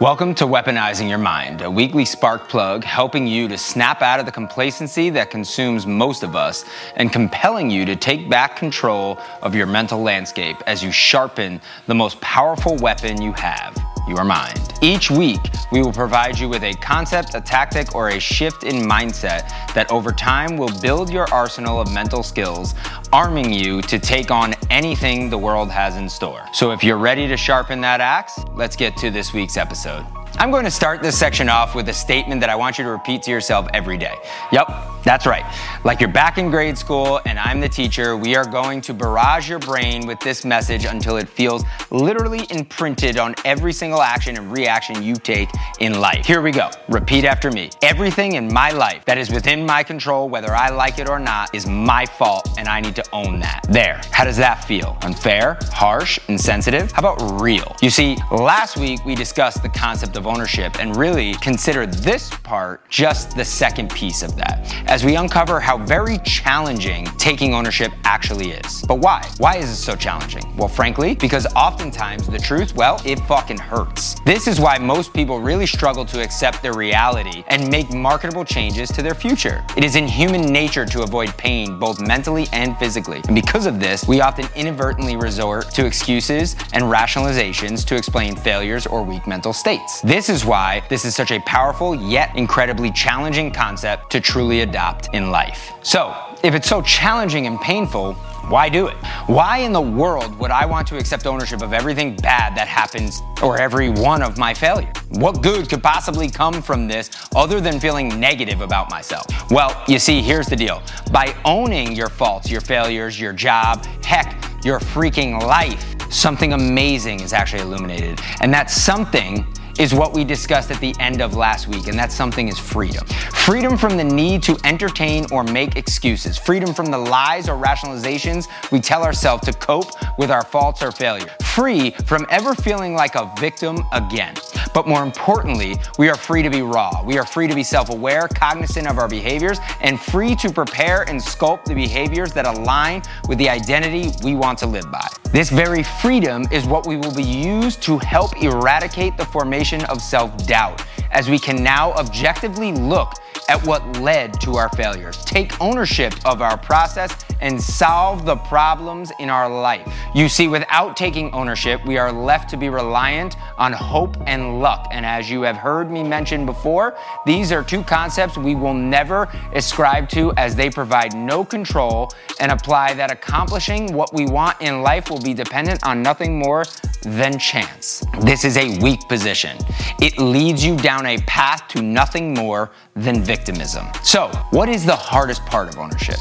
Welcome to Weaponizing Your Mind, a weekly spark plug helping you to snap out of the complacency that consumes most of us and compelling you to take back control of your mental landscape as you sharpen the most powerful weapon you have your mind. Each week, we will provide you with a concept, a tactic, or a shift in mindset that over time will build your arsenal of mental skills, arming you to take on anything the world has in store. So if you're ready to sharpen that axe, let's get to this week's episode. I'm going to start this section off with a statement that I want you to repeat to yourself every day. Yep, that's right. Like you're back in grade school and I'm the teacher, we are going to barrage your brain with this message until it feels literally imprinted on every single action and reaction you take in life. Here we go. Repeat after me. Everything in my life that is within my control, whether I like it or not, is my fault and I need to own that. There. How does that feel? Unfair? Harsh? Insensitive? How about real? You see, last week we discussed the concept of ownership and really consider this part just the second piece of that as we uncover how very challenging taking ownership actually is. But why? Why is it so challenging? Well, frankly, because oftentimes the truth, well, it fucking hurts. This is why most people really struggle to accept their reality and make marketable changes to their future. It is in human nature to avoid pain, both mentally and physically. And because of this, we often inadvertently resort to excuses and rationalizations to explain failures or weak mental states. This is why this is such a powerful yet incredibly challenging concept to truly adopt in life. So, if it's so challenging and painful, why do it? Why in the world would I want to accept ownership of everything bad that happens or every one of my failures? What good could possibly come from this other than feeling negative about myself? Well, you see, here's the deal. By owning your faults, your failures, your job, heck, your freaking life, something amazing is actually illuminated. And that something is what we discussed at the end of last week, and that something is freedom. Freedom from the need to entertain or make excuses, freedom from the lies or rationalizations we tell ourselves to cope with our faults or failure, free from ever feeling like a victim again. But more importantly, we are free to be raw. We are free to be self aware, cognizant of our behaviors, and free to prepare and sculpt the behaviors that align with the identity we want to live by. This very freedom is what we will be used to help eradicate the formation of self doubt, as we can now objectively look at what led to our failures, take ownership of our process, and solve the problems in our life. You see, without taking ownership, we are left to be reliant on hope and luck. And as you have heard me mention before, these are two concepts we will never ascribe to as they provide no control and apply that accomplishing what we want in life will be dependent on nothing more than chance. This is a weak position. It leads you down a path to nothing more than victimism. So, what is the hardest part of ownership?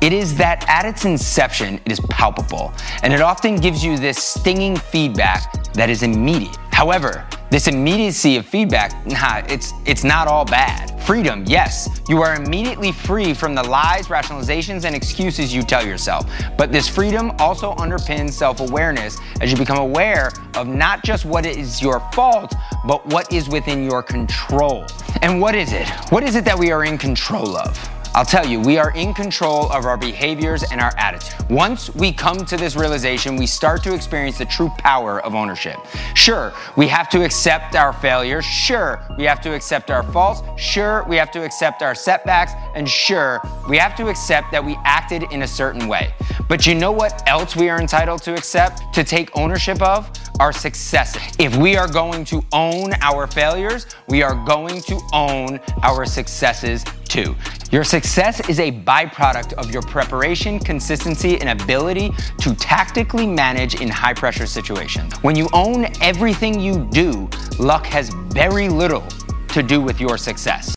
It is that at its inception, it is palpable, and it often gives you this stinging feedback that is immediate. However, this immediacy of feedback, nah, it's, it's not all bad. Freedom, yes, you are immediately free from the lies, rationalizations, and excuses you tell yourself. But this freedom also underpins self awareness as you become aware of not just what is your fault, but what is within your control. And what is it? What is it that we are in control of? I'll tell you, we are in control of our behaviors and our attitude. Once we come to this realization, we start to experience the true power of ownership. Sure, we have to accept our failures. Sure, we have to accept our faults. Sure, we have to accept our setbacks. And sure, we have to accept that we acted in a certain way. But you know what else we are entitled to accept, to take ownership of? Our successes. If we are going to own our failures, we are going to own our successes too. Your success is a byproduct of your preparation, consistency, and ability to tactically manage in high pressure situations. When you own everything you do, luck has very little to do with your success.